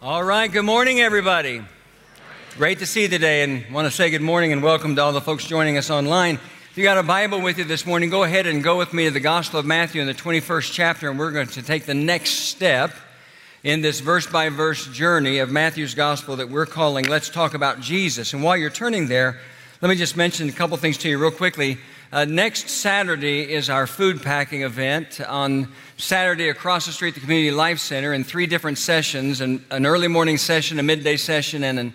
All right, good morning, everybody. Great to see you today, and want to say good morning and welcome to all the folks joining us online. If you got a Bible with you this morning, go ahead and go with me to the Gospel of Matthew in the 21st chapter, and we're going to take the next step in this verse by verse journey of Matthew's Gospel that we're calling Let's Talk About Jesus. And while you're turning there, let me just mention a couple things to you real quickly. Uh, next Saturday is our food packing event. On Saturday, across the street, the Community Life Center, in three different sessions an, an early morning session, a midday session, and an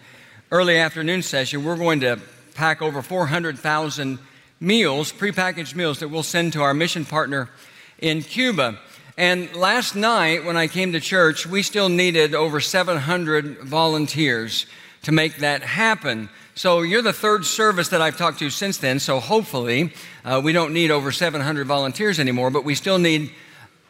early afternoon session. We're going to pack over 400,000 meals, prepackaged meals, that we'll send to our mission partner in Cuba. And last night, when I came to church, we still needed over 700 volunteers to make that happen. So you're the third service that I've talked to since then. So hopefully, uh, we don't need over 700 volunteers anymore, but we still need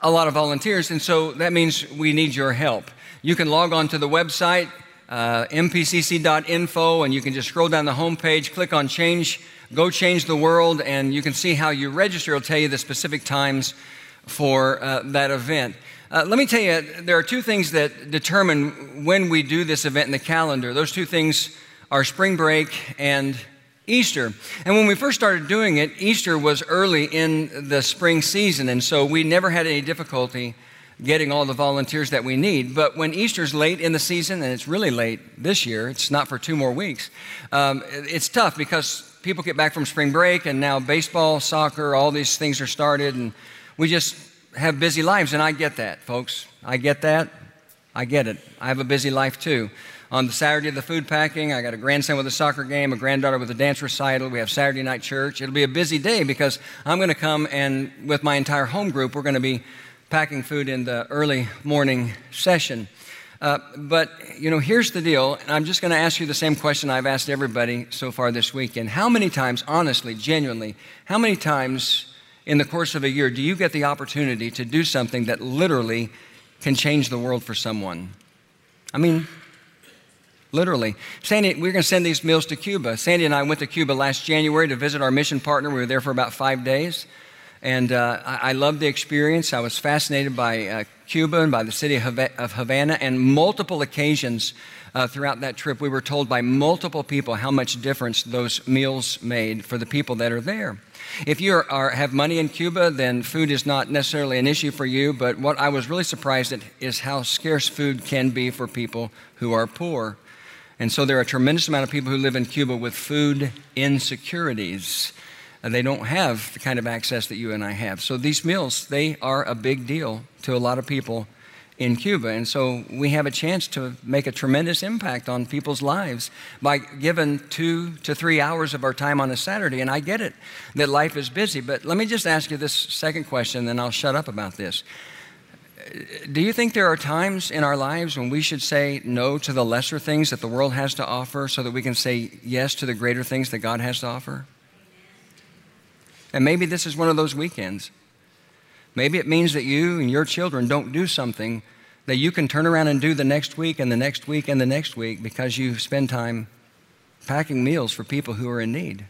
a lot of volunteers. And so that means we need your help. You can log on to the website, uh, mpcc.info, and you can just scroll down the homepage, click on change, go change the world, and you can see how you register. It'll tell you the specific times for uh, that event. Uh, let me tell you, there are two things that determine when we do this event in the calendar. Those two things our spring break and Easter. And when we first started doing it, Easter was early in the spring season, and so we never had any difficulty getting all the volunteers that we need. But when Easter's late in the season, and it's really late this year, it's not for two more weeks, um, it's tough because people get back from spring break, and now baseball, soccer, all these things are started, and we just have busy lives, and I get that, folks. I get that. I get it. I have a busy life too on the Saturday of the food packing. I got a grandson with a soccer game, a granddaughter with a dance recital. We have Saturday night church. It'll be a busy day because I'm going to come and with my entire home group, we're going to be packing food in the early morning session. Uh, but, you know, here's the deal, and I'm just going to ask you the same question I've asked everybody so far this weekend. How many times, honestly, genuinely, how many times in the course of a year do you get the opportunity to do something that literally can change the world for someone? I mean, literally. Sandy, we're going to send these meals to Cuba. Sandy and I went to Cuba last January to visit our mission partner. We were there for about five days. And uh, I, loved the experience. I was fascinated by uh, Cuba and by the city of, Havana. And multiple occasions uh, throughout that trip, we were told by multiple people how much difference those meals made for the people that are there. If you are, are, have money in Cuba, then food is not necessarily an issue for you. But what I was really surprised at is how scarce food can be for people who are poor. And so there are a tremendous amount of people who live in Cuba with food insecurities. And they don't have the kind of access that you and I have. So these meals, they are a big deal to a lot of people in Cuba. And so we have a chance to make a tremendous impact on people's lives by giving two to three hours of our time on a Saturday. And I get it that life is busy. But let me just ask you this second question, then I'll shut up about this do you think there are times in our lives when we should say no to the lesser things that the world has to offer so that we can say yes to the greater things that God has to offer? And maybe this is one of those weekends. Maybe it means that you and your children don't do something that you can turn around and do the next week and the next week and the next week because you spend time packing meals for people who are in need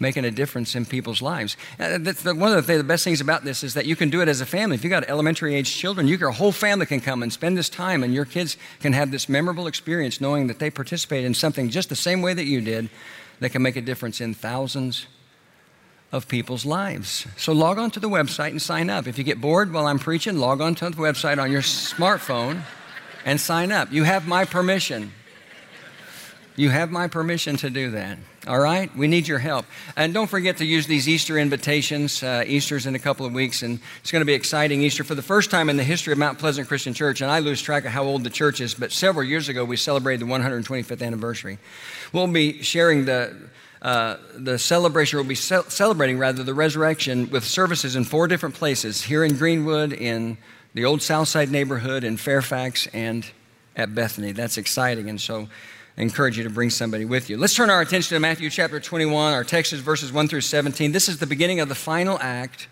making a difference in people's lives. Uh, the, one of the, the, best things about this is that you can do it as a family. If you've got elementary age children, you, your whole family can come and spend this time, and your kids can have this memorable experience knowing that they participate in something just the same way that you did that can make a difference in thousands of people's lives. So log on to the website and sign up. If you get bored while I'm preaching, log on to the website on your smartphone and sign up. You have my permission. You have my permission to do that. All right? We need your help. And don't forget to use these Easter invitations. Uh, Easter's in a couple of weeks, and it's going to be exciting Easter for the first time in the history of Mount Pleasant Christian Church. And I lose track of how old the church is, but several years ago we celebrated the 125th anniversary. We'll be sharing the uh, the celebration, we'll be ce- celebrating rather the resurrection with services in four different places here in Greenwood, in the old Southside neighborhood, in Fairfax, and at Bethany. That's exciting. And so I encourage you to bring somebody with you. Let's turn our attention to Matthew chapter 21. Our text is verses 1 through 17. This is the beginning of the final act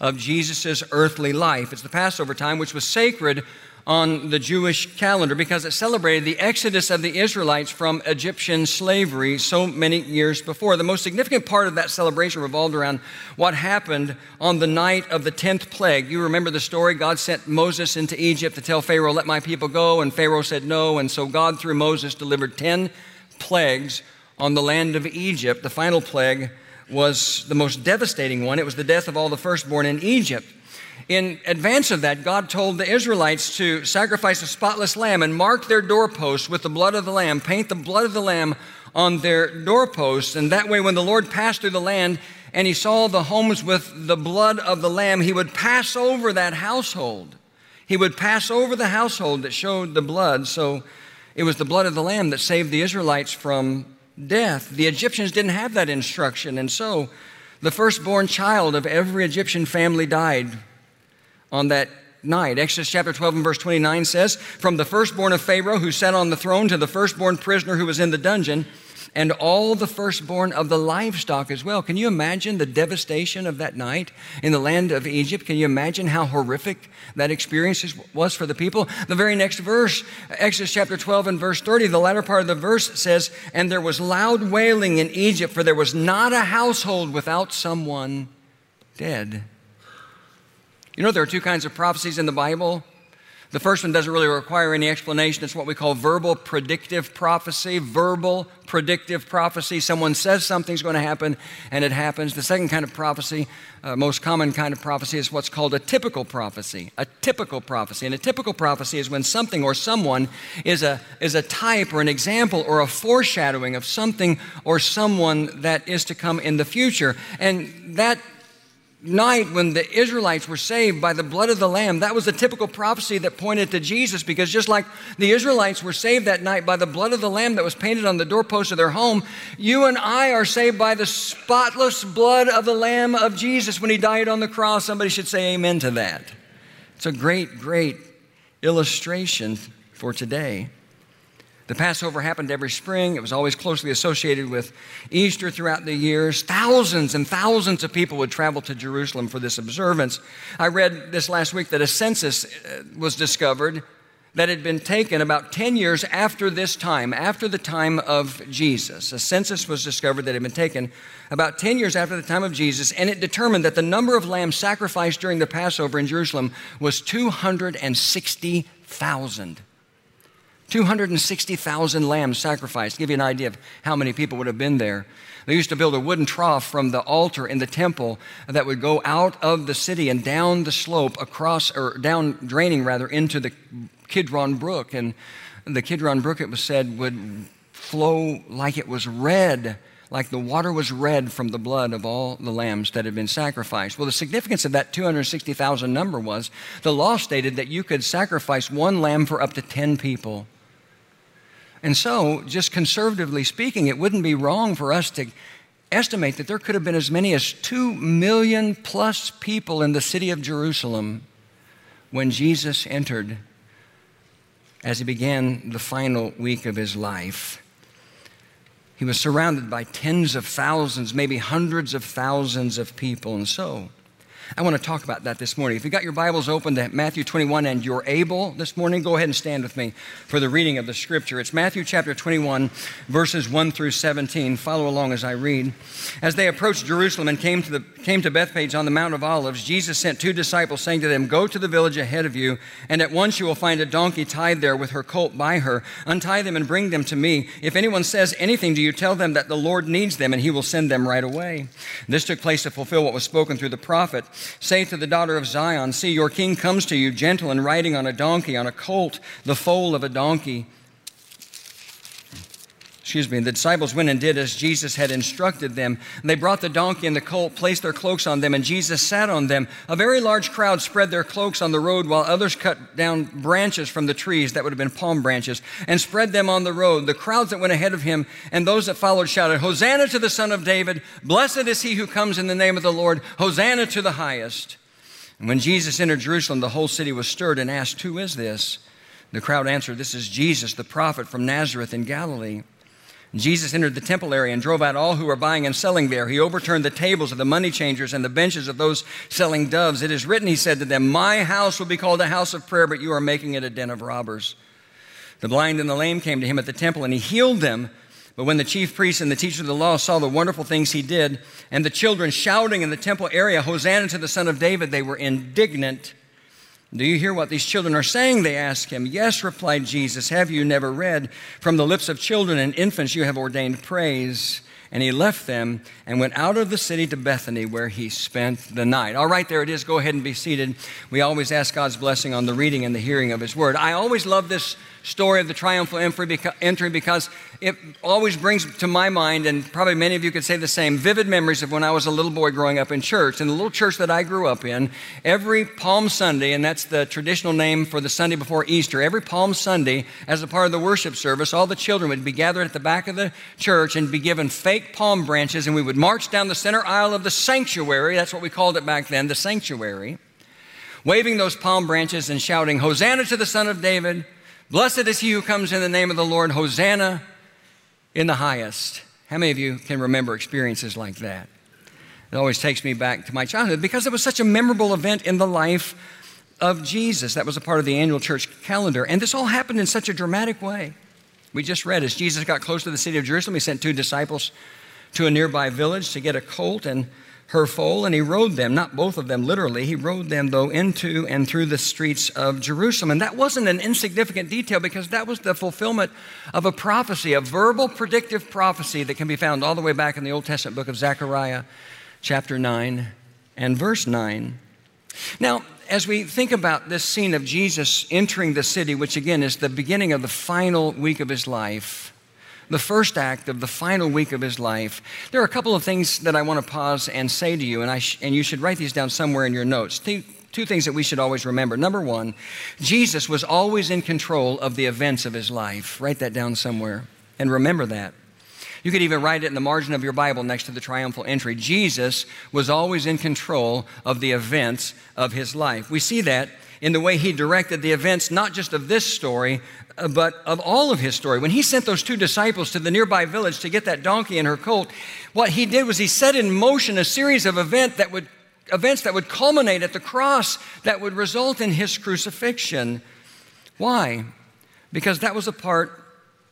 of Jesus' earthly life. It's the Passover time, which was sacred on the Jewish calendar because it celebrated the exodus of the Israelites from Egyptian slavery so many years before. The most significant part of that celebration revolved around what happened on the night of the 10th plague. You remember the story? God sent Moses into Egypt to tell Pharaoh, Let my people go, and Pharaoh said no. And so God, through Moses, delivered 10 plagues on the land of Egypt. The final plague was the most devastating one. It was the death of all the firstborn in Egypt. In advance of that, God told the Israelites to sacrifice a spotless lamb and mark their doorposts with the blood of the lamb, paint the blood of the lamb on their doorposts. And that way, when the Lord passed through the land and he saw the homes with the blood of the lamb, he would pass over that household. He would pass over the household that showed the blood. So it was the blood of the lamb that saved the Israelites from death. The Egyptians didn't have that instruction. And so the firstborn child of every Egyptian family died on that night. Exodus chapter 12 and verse 29 says, From the firstborn of Pharaoh who sat on the throne to the firstborn prisoner who was in the dungeon, and all the firstborn of the livestock as well. Can you imagine the devastation of that night in the land of Egypt? Can you imagine how horrific that experience was for the people? The very next verse, Exodus chapter 12 and verse 30, the latter part of the verse says, And there was loud wailing in Egypt, for there was not a household without someone dead. You know, there are two kinds of prophecies in the Bible. The first one doesn't really require any explanation. It's what we call verbal predictive prophecy. Verbal predictive prophecy. Someone says something's going to happen and it happens. The second kind of prophecy, uh, most common kind of prophecy, is what's called a typical prophecy. A typical prophecy. And a typical prophecy is when something or someone is a, is a type or an example or a foreshadowing of something or someone that is to come in the future. And that night when the Israelites were saved by the blood of the Lamb, that was a typical prophecy that pointed to Jesus because just like the Israelites were saved that night by the blood of the Lamb that was painted on the doorpost of their home, you and I are saved by the spotless blood of the Lamb of Jesus when he died on the cross. Somebody should say amen to that. It's a great, great illustration for today. The Passover happened every spring. It was always closely associated with Easter throughout the years. Thousands and thousands of people would travel to Jerusalem for this observance. I read this last week that a census uh, was discovered that had been taken about 10 years after this time, after the time of Jesus. A census was discovered that had been taken about 10 years after the time of Jesus, and it determined that the number of lambs sacrificed during the Passover in Jerusalem was 260,000. 260,000 lambs sacrificed. Give you an idea of how many people would have been there. They used to build a wooden trough from the altar in the temple that would go out of the city and down the slope across, or down, draining rather, into the Kidron Brook. And the Kidron Brook, it was said, would flow like it was red, like the water was red from the blood of all the lambs that had been sacrificed. Well, the significance of that 260,000 number was the law stated that you could sacrifice one lamb for up to 10 people. And so, just conservatively speaking, it wouldn't be wrong for us to estimate that there could have been as many as 2 million plus people in the city of Jerusalem when Jesus entered as he began the final week of his life. He was surrounded by tens of thousands, maybe hundreds of thousands of people. And so, I want to talk about that this morning. If you've got your Bibles open to Matthew 21 and you're able this morning, go ahead and stand with me for the reading of the scripture. It's Matthew chapter 21, verses 1 through 17. Follow along as I read. As they approached Jerusalem and came to, the, came to Bethphage on the Mount of Olives, Jesus sent two disciples, saying to them, Go to the village ahead of you, and at once you will find a donkey tied there with her colt by her. Untie them and bring them to me. If anyone says anything to you, tell them that the Lord needs them, and he will send them right away. This took place to fulfill what was spoken through the prophet. Say to the daughter of Zion, See, your king comes to you, gentle and riding on a donkey, on a colt, the foal of a donkey. Excuse me. The disciples went and did as Jesus had instructed them. And they brought the donkey and the colt, placed their cloaks on them, and Jesus sat on them. A very large crowd spread their cloaks on the road, while others cut down branches from the trees that would have been palm branches and spread them on the road. The crowds that went ahead of him and those that followed shouted, Hosanna to the Son of David! Blessed is he who comes in the name of the Lord! Hosanna to the highest! And when Jesus entered Jerusalem, the whole city was stirred and asked, Who is this? The crowd answered, This is Jesus, the prophet from Nazareth in Galilee. Jesus entered the temple area and drove out all who were buying and selling there. He overturned the tables of the money changers and the benches of those selling doves. It is written, he said to them, My house will be called a house of prayer, but you are making it a den of robbers. The blind and the lame came to him at the temple, and he healed them. But when the chief priests and the teachers of the law saw the wonderful things he did, and the children shouting in the temple area, Hosanna to the Son of David, they were indignant. Do you hear what these children are saying? They asked him. Yes, replied Jesus. Have you never read, From the lips of children and infants you have ordained praise? And he left them and went out of the city to Bethany, where he spent the night. All right, there it is. Go ahead and be seated. We always ask God's blessing on the reading and the hearing of his word. I always love this story of the triumphal entry because it always brings to my mind, and probably many of you could say the same, vivid memories of when I was a little boy growing up in church. In the little church that I grew up in, every Palm Sunday, and that's the traditional name for the Sunday before Easter, every Palm Sunday, as a part of the worship service, all the children would be gathered at the back of the church and be given fake palm branches, and we would march down the center aisle of the sanctuary. That's what we called it back then, the sanctuary. Waving those palm branches and shouting, Hosanna to the Son of David, Blessed is he who comes in the name of the Lord. Hosanna in the highest. How many of you can remember experiences like that? It always takes me back to my childhood because it was such a memorable event in the life of Jesus. That was a part of the annual church calendar. And this all happened in such a dramatic way. We just read as Jesus got close to the city of Jerusalem, he sent two disciples to a nearby village to get a colt and her foal, and he rode them, not both of them literally, he rode them, though, into and through the streets of Jerusalem. And that wasn't an insignificant detail because that was the fulfillment of a prophecy, a verbal predictive prophecy that can be found all the way back in the Old Testament book of Zechariah, chapter 9 and verse 9. Now, as we think about this scene of Jesus entering the city, which again is the beginning of the final week of his life, the first act of the final week of his life, there are a couple of things that I want to pause and say to you, and, I sh- and you should write these down somewhere in your notes. Two, two things that we should always remember. Number one, Jesus was always in control of the events of his life. Write that down somewhere and remember that. You could even write it in the margin of your Bible next to the triumphal entry. Jesus was always in control of the events of his life. We see that in the way he directed the events, not just of this story, Uh, but of all of his story. When he sent those two disciples to the nearby village to get that donkey and her colt, what he did was he set in motion a series of event that would, events that would culminate at the cross that would result in his crucifixion. Why? Because that was a part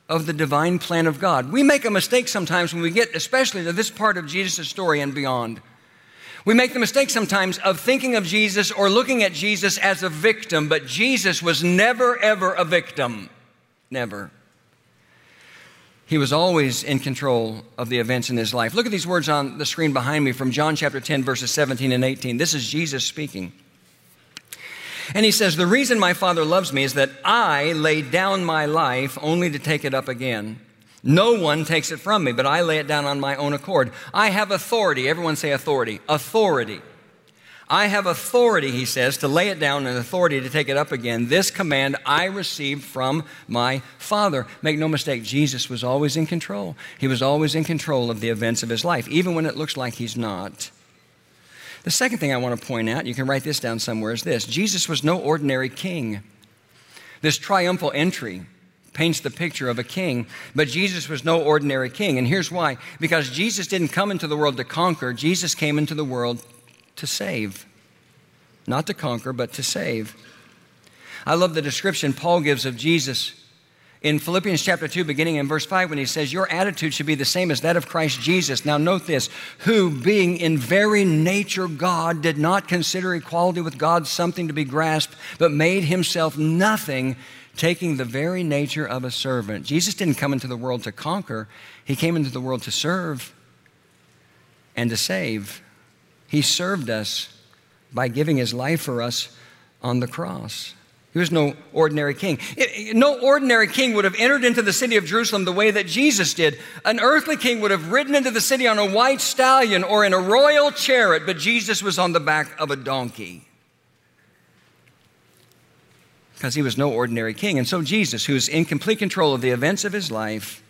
of the divine plan of God. We make a mistake sometimes when we get, especially to this part of Jesus' story and beyond. We make the mistake sometimes of thinking of Jesus or looking at Jesus as a victim, but Jesus was never, ever a victim. Never. He was always in control of the events in his life. Look at these words on the screen behind me from John chapter 10, verses 17 and 18. This is Jesus speaking. And he says, The reason my Father loves me is that I laid down my life only to take it up again. No one takes it from me, but I lay it down on my own accord. I have authority. Everyone say authority. Authority. I have authority, he says, to lay it down and authority to take it up again. This command I received from my Father. Make no mistake, Jesus was always in control. He was always in control of the events of his life, even when it looks like he's not. The second thing I want to point out, you can write this down somewhere, is this Jesus was no ordinary king. This triumphal entry, paints the picture of a king. But Jesus was no ordinary king. And here's why because Jesus didn't come into the world to conquer, Jesus came into the world to save. Not to conquer, but to save. I love the description Paul gives of Jesus in Philippians chapter 2, beginning in verse 5, when he says, Your attitude should be the same as that of Christ Jesus. Now, note this who, being in very nature God, did not consider equality with God something to be grasped, but made himself nothing taking the very nature of a servant. Jesus didn't come into the world to conquer, he came into the world to serve and to save. He served us by giving his life for us on the cross. He was no ordinary king. No ordinary king would have entered into the city of Jerusalem the way that Jesus did. An earthly king would have ridden into the city on a white stallion or in a royal chariot, but Jesus was on the back of a donkey because he was no ordinary king. And so Jesus, who's in complete control of the events of his life,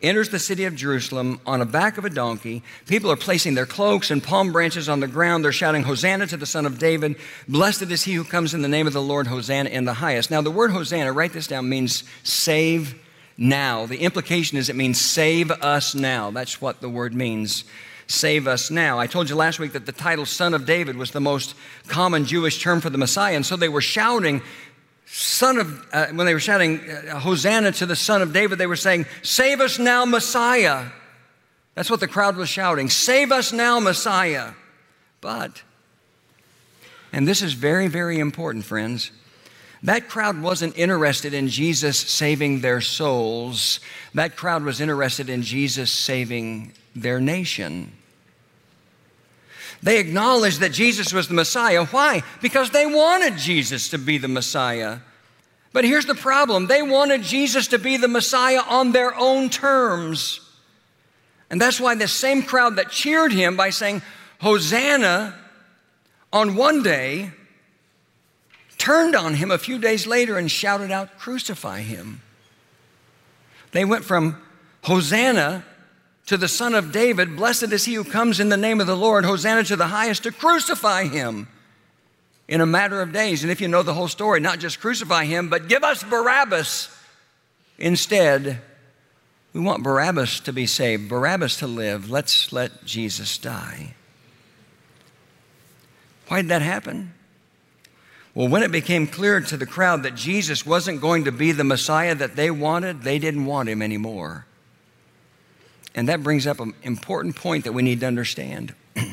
enters the city of Jerusalem on the back of a donkey. People are placing their cloaks and palm branches on the ground. They're shouting, Hosanna to the Son of David. Blessed is he who comes in the name of the Lord, Hosanna in the highest. Now, the word Hosanna, write this down, means save now. The implication is it means save us now. That's what the word means. Save us now. I told you last week that the title Son of David was the most common Jewish term for the Messiah, and so they were shouting, Son of, uh, when they were shouting, uh, Hosanna to the Son of David, they were saying, Save us now, Messiah. That's what the crowd was shouting. Save us now, Messiah. But, and this is very, very important, friends, that crowd wasn't interested in Jesus saving their souls. That crowd was interested in Jesus saving their nation. They acknowledged that Jesus was the Messiah. Why? Because they wanted Jesus to be the Messiah. But here's the problem they wanted Jesus to be the Messiah on their own terms. And that's why the same crowd that cheered him by saying, Hosanna, on one day, turned on him a few days later and shouted out, Crucify him. They went from Hosanna to the Son of David, Blessed is he who comes in the name of the Lord, Hosanna to the highest, to crucify him in a matter of days. And if you know the whole story, not just crucify him, but give us Barabbas instead. We want Barabbas to be saved, Barabbas to live. Let's let Jesus die. Why did that happen? Well, when it became clear to the crowd that Jesus wasn't going to be the Messiah that they wanted, they didn't want him anymore. And that brings up an important point that we need to understand.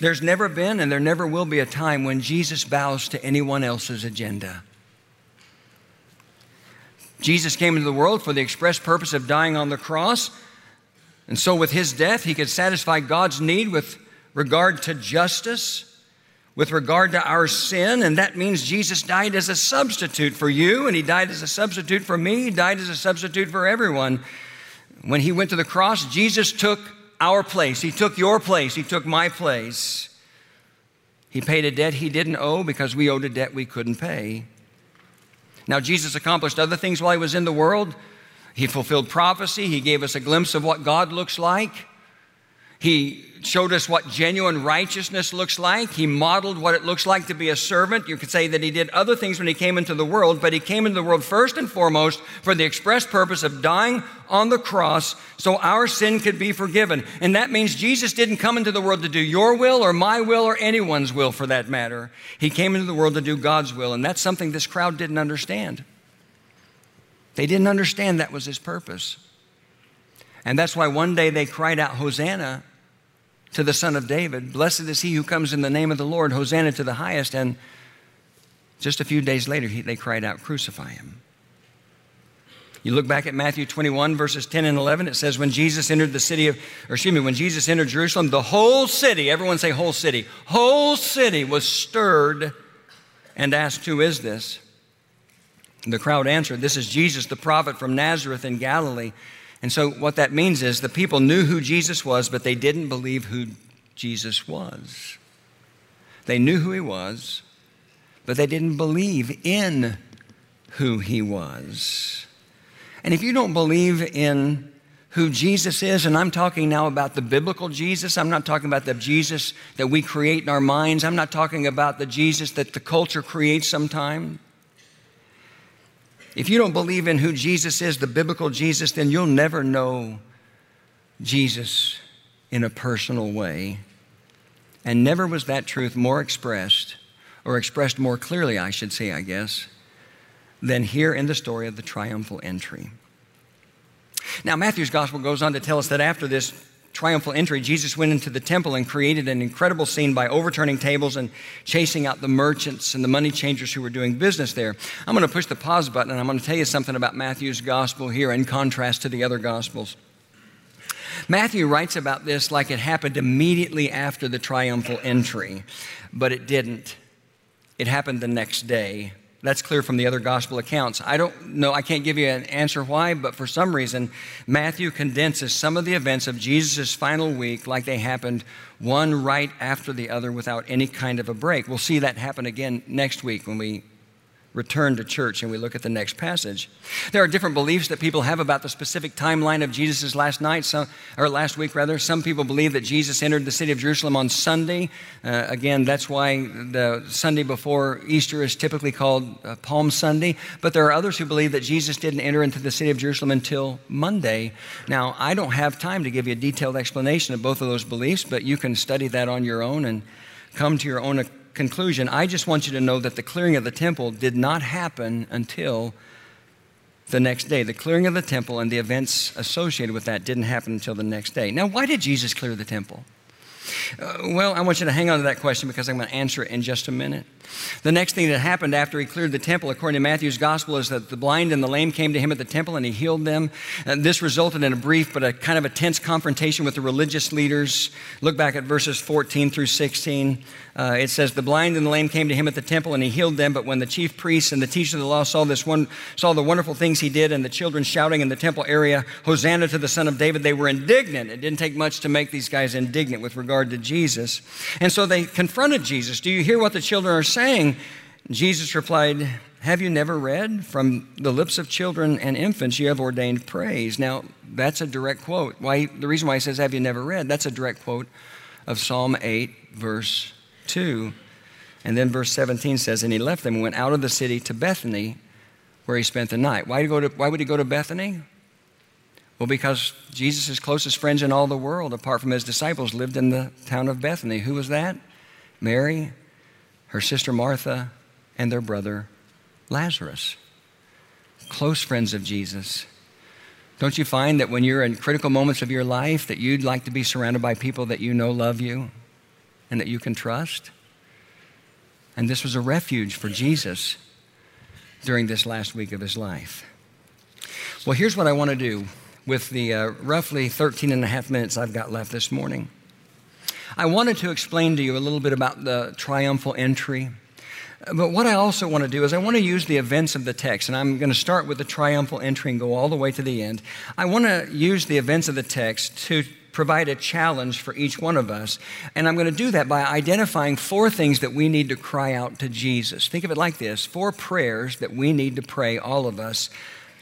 There's never been and there never will be a time when Jesus bows to anyone else's agenda. Jesus came into the world for the express purpose of dying on the cross. And so, with his death, he could satisfy God's need with regard to justice with regard to our sin, and that means Jesus died as a substitute for you, and He died as a substitute for me, He died as a substitute for everyone. When He went to the cross, Jesus took our place, He took your place, He took my place. He paid a debt He didn't owe because we owed a debt we couldn't pay. Now, Jesus accomplished other things while He was in the world. He fulfilled prophecy, He gave us a glimpse of what God looks like. He showed us what genuine righteousness looks like. He modeled what it looks like to be a servant. You could say that he did other things when he came into the world, but he came into the world first and foremost for the express purpose of dying on the cross so our sin could be forgiven. And that means Jesus didn't come into the world to do your will or my will or anyone's will for that matter. He came into the world to do God's will, and that's something this crowd didn't understand. They didn't understand that was his purpose. And that's why one day they cried out, Hosanna to the Son of David. Blessed is he who comes in the name of the Lord. Hosanna to the highest. And just a few days later, he, they cried out, Crucify him. You look back at Matthew 21, verses 10 and 11, it says, When Jesus entered the city of, or excuse me, when Jesus entered Jerusalem, the whole city, everyone say whole city, whole city was stirred and asked, Who is this? The crowd answered, This is Jesus, the prophet from Nazareth in Galilee. And so, what that means is the people knew who Jesus was, but they didn't believe who Jesus was. They knew who he was, but they didn't believe in who he was. And if you don't believe in who Jesus is, and I'm talking now about the biblical Jesus, I'm not talking about the Jesus that we create in our minds, I'm not talking about the Jesus that the culture creates sometimes. If you don't believe in who Jesus is, the biblical Jesus, then you'll never know Jesus in a personal way. And never was that truth more expressed, or expressed more clearly, I should say, I guess, than here in the story of the triumphal entry. Now, Matthew's gospel goes on to tell us that after this triumphal entry, Jesus went into the temple and created an incredible scene by overturning tables and chasing out the merchants and the money changers who were doing business there. I'm going to push the pause button and I'm going to tell you something about Matthew's gospel here in contrast to the other gospels. Matthew writes about this like it happened immediately after the triumphal entry, but it didn't. It happened the next day. That's clear from the other gospel accounts. I don't know, I can't give you an answer why, but for some reason, Matthew condenses some of the events of Jesus' final week like they happened one right after the other without any kind of a break. We'll see that happen again next week when we return to church and we look at the next passage. There are different beliefs that people have about the specific timeline of Jesus' last night, or last week rather. Some people believe that Jesus entered the city of Jerusalem on Sunday. Uh, again, that's why the Sunday before Easter is typically called uh, Palm Sunday. But there are others who believe that Jesus didn't enter into the city of Jerusalem until Monday. Now, I don't have time to give you a detailed explanation of both of those beliefs, but you can study that on your own and come to your own conclusion, I just want you to know that the clearing of the temple did not happen until the next day. The clearing of the temple and the events associated with that didn't happen until the next day. Now, why did Jesus clear the temple? Uh, well, I want you to hang on to that question because I'm going to answer it in just a minute. The next thing that happened after he cleared the temple, according to Matthew's gospel, is that the blind and the lame came to him at the temple and he healed them. And this resulted in a brief but a kind of a tense confrontation with the religious leaders. Look back at verses 14 through 16. Uh, it says, The blind and the lame came to him at the temple and he healed them. But when the chief priests and the teachers of the law saw this one, saw the wonderful things he did and the children shouting in the temple area, Hosanna to the Son of David, they were indignant. It didn't take much to make these guys indignant with regard to Jesus. And so they confronted Jesus. Do you hear what the children are saying? saying? Jesus replied, Have you never read? From the lips of children and infants you have ordained praise. Now, that's a direct quote. Why, the reason why he says, Have you never read? That's a direct quote of Psalm 8, verse 2. And then verse 17 says, And he left them and went out of the city to Bethany, where he spent the night. Why, go to, why would he go to Bethany? Well, because Jesus' closest friends in all the world, apart from his disciples, lived in the town of Bethany. Who was that? Mary, her sister Martha, and their brother Lazarus. Close friends of Jesus. Don't you find that when you're in critical moments of your life that you'd like to be surrounded by people that you know love you and that you can trust? And this was a refuge for Jesus during this last week of his life. Well, here's what I want to do with the uh, roughly 13 and a half minutes I've got left this morning. I wanted to explain to you a little bit about the triumphal entry. But what I also want to do is I want to use the events of the text, and I'm going to start with the triumphal entry and go all the way to the end. I want to use the events of the text to provide a challenge for each one of us. And I'm going to do that by identifying four things that we need to cry out to Jesus. Think of it like this four prayers that we need to pray, all of us,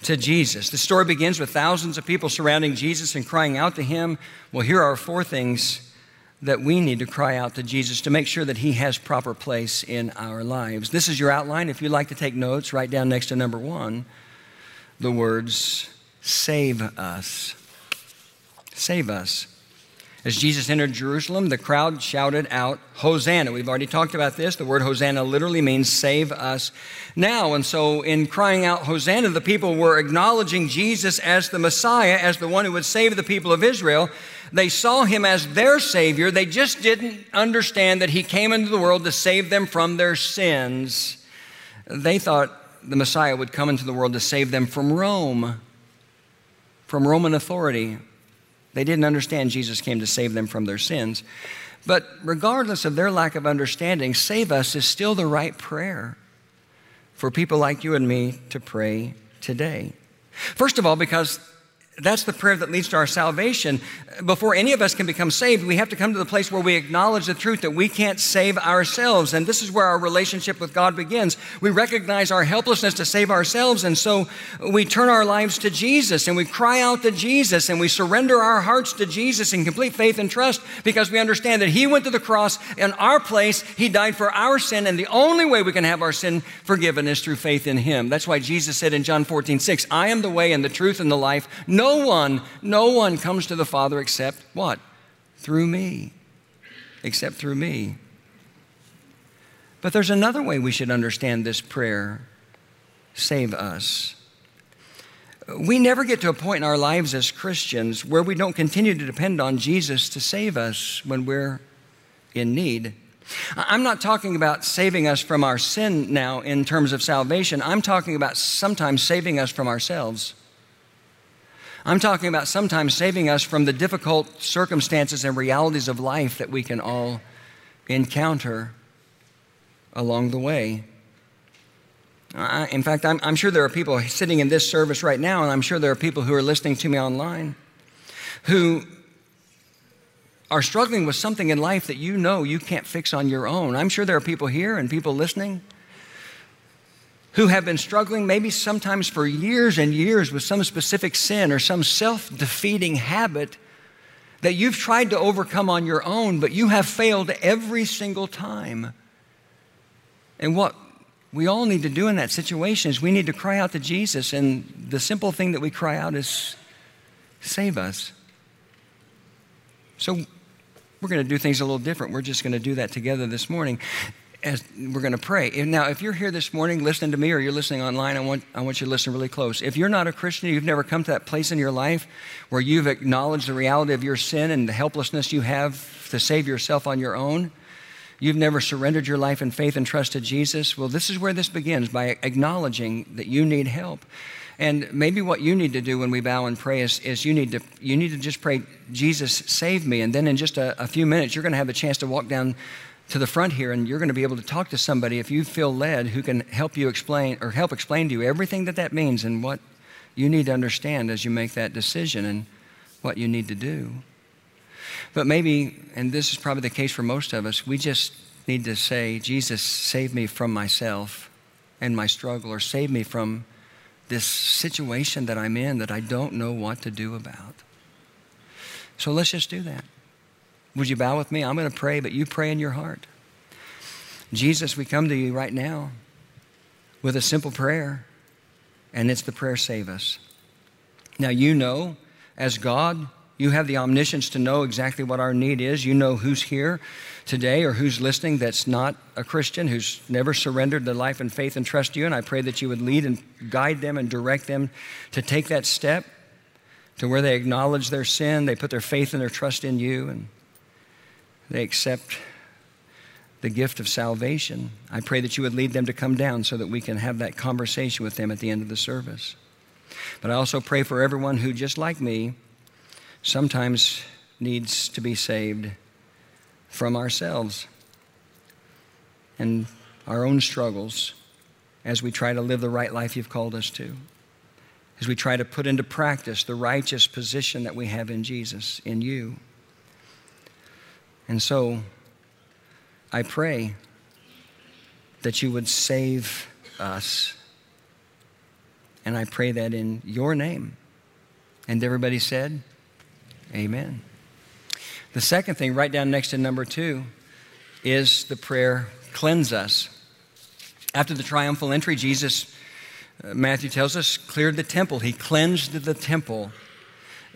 to Jesus. The story begins with thousands of people surrounding Jesus and crying out to him. Well, here are four things that we need to cry out to Jesus to make sure that He has proper place in our lives. This is your outline. If you'd like to take notes, write down next to number one the words, Save us. Save us. As Jesus entered Jerusalem, the crowd shouted out, Hosanna. We've already talked about this. The word Hosanna literally means save us now. And so, in crying out Hosanna, the people were acknowledging Jesus as the Messiah, as the one who would save the people of Israel. They saw him as their Savior. They just didn't understand that he came into the world to save them from their sins. They thought the Messiah would come into the world to save them from Rome, from Roman authority. They didn't understand Jesus came to save them from their sins. But regardless of their lack of understanding, save us is still the right prayer for people like you and me to pray today. First of all, because that's the prayer that leads to our salvation. Before any of us can become saved, we have to come to the place where we acknowledge the truth that we can't save ourselves. And this is where our relationship with God begins. We recognize our helplessness to save ourselves, and so we turn our lives to Jesus and we cry out to Jesus and we surrender our hearts to Jesus in complete faith and trust because we understand that He went to the cross in our place, He died for our sin, and the only way we can have our sin forgiven is through faith in Him. That's why Jesus said in John 14, 6, I am the way and the truth and the life. No no one, no one comes to the Father except what? Through me. Except through me. But there's another way we should understand this prayer save us. We never get to a point in our lives as Christians where we don't continue to depend on Jesus to save us when we're in need. I'm not talking about saving us from our sin now in terms of salvation. I'm talking about sometimes saving us from ourselves. I'm talking about sometimes saving us from the difficult circumstances and realities of life that we can all encounter along the way. I, in fact, I'm, I'm sure there are people sitting in this service right now, and I'm sure there are people who are listening to me online who are struggling with something in life that you know you can't fix on your own. I'm sure there are people here and people listening who have been struggling maybe sometimes for years and years with some specific sin or some self defeating habit that you've tried to overcome on your own, but you have failed every single time. And what we all need to do in that situation is we need to cry out to Jesus, and the simple thing that we cry out is, Save us. So we're going to do things a little different. We're just going to do that together this morning as we're going to pray. Now, if you're here this morning listening to me or you're listening online, I want, I want you to listen really close. If you're not a Christian, you've never come to that place in your life where you've acknowledged the reality of your sin and the helplessness you have to save yourself on your own, you've never surrendered your life in faith and trust to Jesus, well, this is where this begins by acknowledging that you need help. And maybe what you need to do when we bow and pray is, is you, need to, you need to just pray, Jesus, save me. And then in just a, a few minutes, you're going to have a chance to walk down to the front here and you're going to be able to talk to somebody if you feel led who can help you explain or help explain to you everything that that means and what you need to understand as you make that decision and what you need to do. But maybe, and this is probably the case for most of us, we just need to say, Jesus, save me from myself and my struggle, or save me from this situation that I'm in that I don't know what to do about. So let's just do that. Would you bow with me? I'm going to pray, but you pray in your heart. Jesus, we come to you right now with a simple prayer, and it's the prayer, Save us. Now, you know, as God, you have the omniscience to know exactly what our need is. You know who's here today or who's listening that's not a Christian, who's never surrendered their life and faith and trust you. And I pray that you would lead and guide them and direct them to take that step to where they acknowledge their sin, they put their faith and their trust in you, and they accept the gift of salvation. I pray that you would lead them to come down so that we can have that conversation with them at the end of the service. But I also pray for everyone who, just like me, sometimes needs to be saved from ourselves and our own struggles as we try to live the right life you've called us to, as we try to put into practice the righteous position that we have in Jesus, in you. And so I pray that you would save us. And I pray that in your name. And everybody said, Amen. The second thing, write down next to number two, is the prayer, cleanse us. After the triumphal entry, Jesus, uh, Matthew tells us, cleared the temple. He cleansed the temple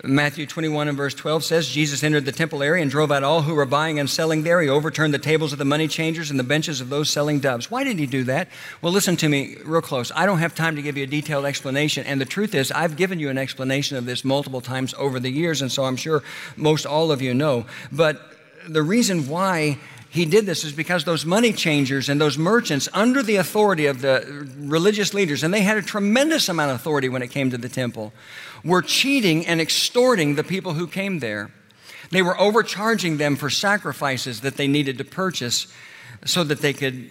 Matthew 21 and verse 12 says, Jesus entered the temple area and drove out all who were buying and selling there. He overturned the tables of the money changers and the benches of those selling doves. Why did he do that? Well, listen to me real close. I don't have time to give you a detailed explanation. And the truth is, I've given you an explanation of this multiple times over the years, and so I'm sure most all of you know. But the reason why he did this is because those money changers and those merchants, under the authority of the religious leaders, and they had a tremendous amount of authority when it came to the temple, were cheating and extorting the people who came there. They were overcharging them for sacrifices that they needed to purchase so that they could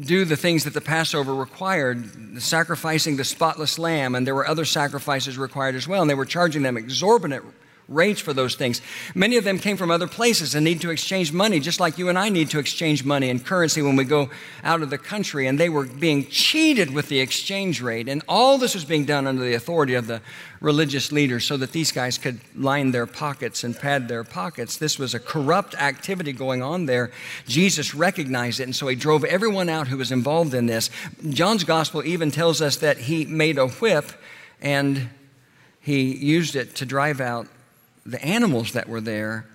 do the things that the Passover required, sacrificing the spotless lamb, and there were other sacrifices required as well, and they were charging them exorbitant rates for those things. Many of them came from other places and need to exchange money, just like you and I need to exchange money and currency when we go out of the country. And they were being cheated with the exchange rate. And all this was being done under the authority of the religious leaders so that these guys could line their pockets and pad their pockets. This was a corrupt activity going on there. Jesus recognized it, and so he drove everyone out who was involved in this. John's gospel even tells us that he made a whip and he used it to drive out the animals that were there.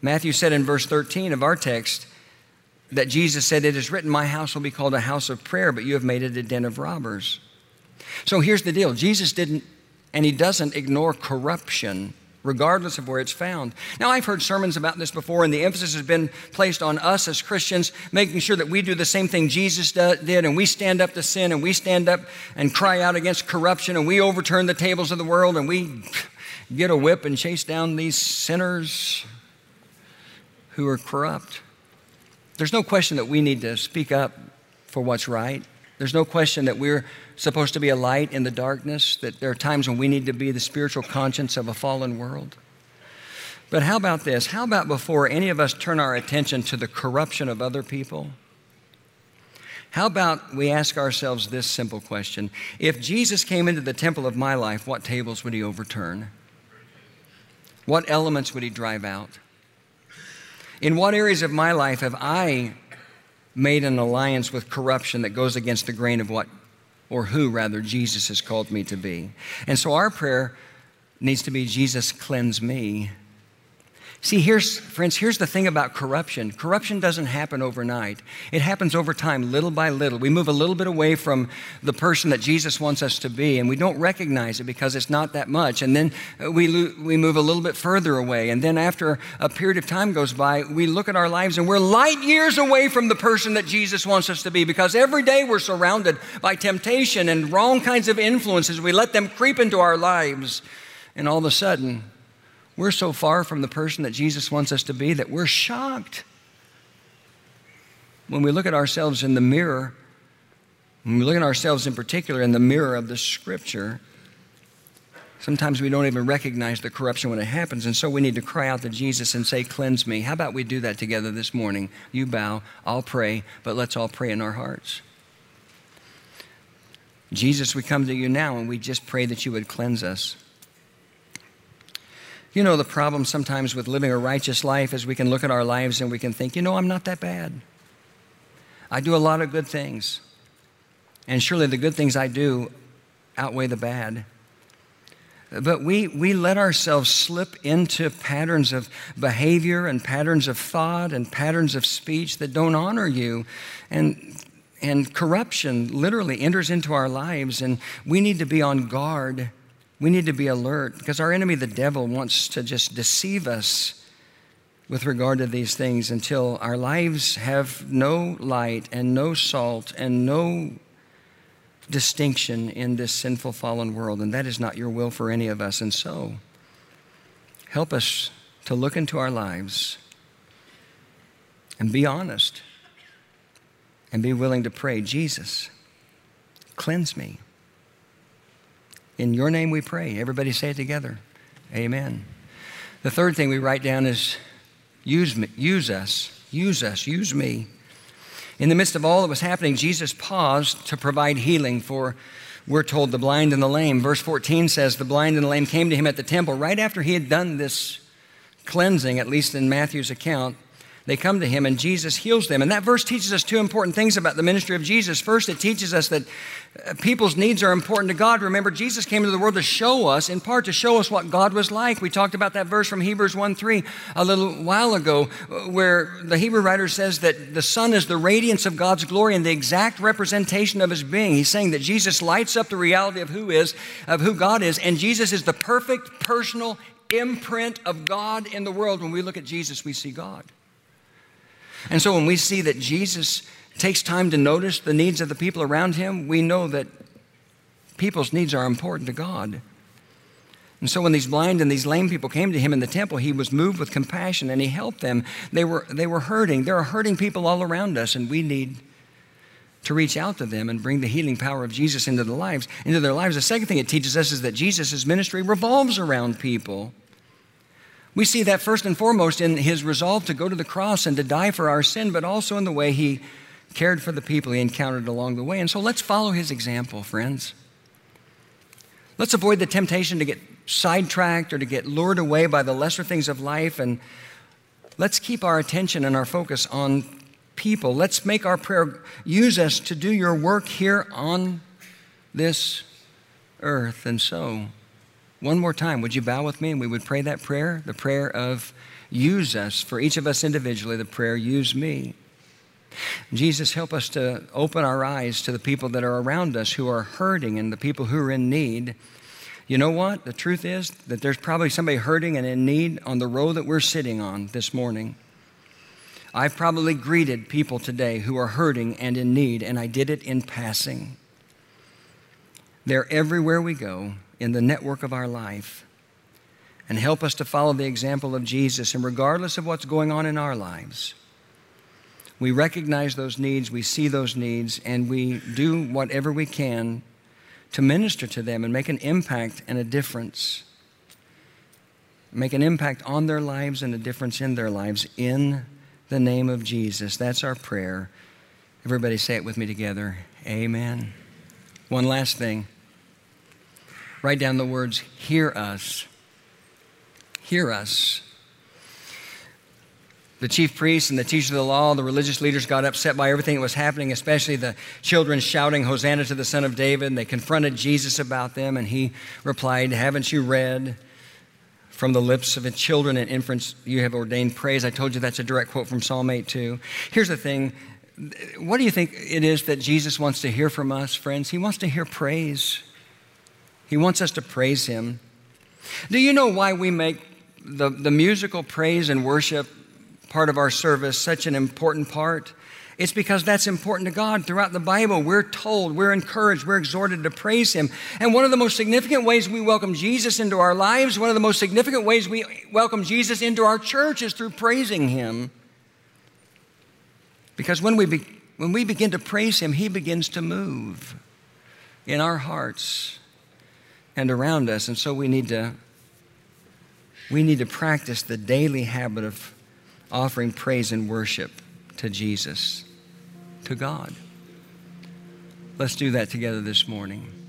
Matthew said in verse 13 of our text that Jesus said, It is written, My house will be called a house of prayer, but you have made it a den of robbers. So here's the deal Jesus didn't, and he doesn't ignore corruption regardless of where it's found. Now, I've heard sermons about this before, and the emphasis has been placed on us as Christians, making sure that we do the same thing Jesus did, and we stand up to sin, and we stand up and cry out against corruption, and we overturn the tables of the world, and we get a whip and chase down these sinners who are corrupt. There's no question that we need to speak up for what's right. There's no question that we're supposed to be a light in the darkness, that there are times when we need to be the spiritual conscience of a fallen world. But how about this? How about before any of us turn our attention to the corruption of other people? How about we ask ourselves this simple question If Jesus came into the temple of my life, what tables would he overturn? What elements would he drive out? In what areas of my life have I made an alliance with corruption that goes against the grain of what, or who rather, Jesus has called me to be? And so our prayer needs to be Jesus, cleanse me See, here's, friends, here's the thing about corruption corruption doesn't happen overnight, it happens over time, little by little. We move a little bit away from the person that Jesus wants us to be, and we don't recognize it because it's not that much. And then uh, we, lo- we move a little bit further away. And then after a period of time goes by, we look at our lives and we're light years away from the person that Jesus wants us to be because every day we're surrounded by temptation and wrong kinds of influences. We let them creep into our lives. And all of a sudden, we're so far from the person that Jesus wants us to be that we're shocked. When we look at ourselves in the mirror, when we look at ourselves in particular in the mirror of the scripture, sometimes we don't even recognize the corruption when it happens. And so we need to cry out to Jesus and say, Cleanse me. How about we do that together this morning? You bow, I'll pray, but let's all pray in our hearts. Jesus, we come to you now and we just pray that you would cleanse us. You know, the problem sometimes with living a righteous life is we can look at our lives and we can think, you know, I'm not that bad. I do a lot of good things. And surely the good things I do outweigh the bad. But we, we let ourselves slip into patterns of behavior and patterns of thought and patterns of speech that don't honor you. And, and corruption literally enters into our lives, and we need to be on guard we need to be alert because our enemy, the devil, wants to just deceive us with regard to these things until our lives have no light and no salt and no distinction in this sinful, fallen world. And that is not your will for any of us. And so, help us to look into our lives and be honest and be willing to pray, Jesus, cleanse me. In your name we pray. Everybody say it together. Amen. The third thing we write down is use, me, use us, use us, use me. In the midst of all that was happening, Jesus paused to provide healing for, we're told, the blind and the lame. Verse 14 says, The blind and the lame came to him at the temple right after he had done this cleansing, at least in Matthew's account. They come to him and Jesus heals them. And that verse teaches us two important things about the ministry of Jesus. First, it teaches us that uh, people's needs are important to God. Remember, Jesus came into the world to show us, in part to show us what God was like. We talked about that verse from Hebrews 1 3 a little while ago, uh, where the Hebrew writer says that the Son is the radiance of God's glory and the exact representation of his being. He's saying that Jesus lights up the reality of who is, of who God is, and Jesus is the perfect personal imprint of God in the world. When we look at Jesus, we see God. And so when we see that Jesus takes time to notice the needs of the people around him, we know that people's needs are important to God. And so when these blind and these lame people came to him in the temple, he was moved with compassion and he helped them. They were, they were hurting. There are hurting people all around us, and we need to reach out to them and bring the healing power of Jesus into their lives, into their lives. The second thing it teaches us is that Jesus' ministry revolves around people. We see that first and foremost in his resolve to go to the cross and to die for our sin, but also in the way he cared for the people he encountered along the way. And so let's follow his example, friends. Let's avoid the temptation to get sidetracked or to get lured away by the lesser things of life. And let's keep our attention and our focus on people. Let's make our prayer use us to do your work here on this earth. And so, one more time, would you bow with me and we would pray that prayer? The prayer of use us, for each of us individually, the prayer use me. Jesus, help us to open our eyes to the people that are around us who are hurting and the people who are in need. You know what? The truth is that there's probably somebody hurting and in need on the row that we're sitting on this morning. I've probably greeted people today who are hurting and in need, and I did it in passing. They're everywhere we go, in the network of our life and help us to follow the example of Jesus. And regardless of what's going on in our lives, we recognize those needs, we see those needs, and we do whatever we can to minister to them and make an impact and a difference. Make an impact on their lives and a difference in their lives in the name of Jesus. That's our prayer. Everybody say it with me together. Amen. One last thing. Write down the words, hear us. Hear us. The chief priests and the teachers of the law, the religious leaders got upset by everything that was happening, especially the children shouting, Hosanna to the Son of David. And they confronted Jesus about them, and he replied, Haven't you read from the lips of the children and infants you have ordained praise? I told you that's a direct quote from Psalm 8 2. Here's the thing what do you think it is that Jesus wants to hear from us, friends? He wants to hear praise. He wants us to praise Him. Do you know why we make the, the musical praise and worship part of our service such an important part? It's because that's important to God. Throughout the Bible, we're told, we're encouraged, we're exhorted to praise Him. And one of the most significant ways we welcome Jesus into our lives, one of the most significant ways we welcome Jesus into our church is through praising Him. Because when we, be, when we begin to praise Him, He begins to move in our hearts and around us. And so we need to, we need to practice the daily habit of offering praise and worship to Jesus, to God. Let's do that together this morning.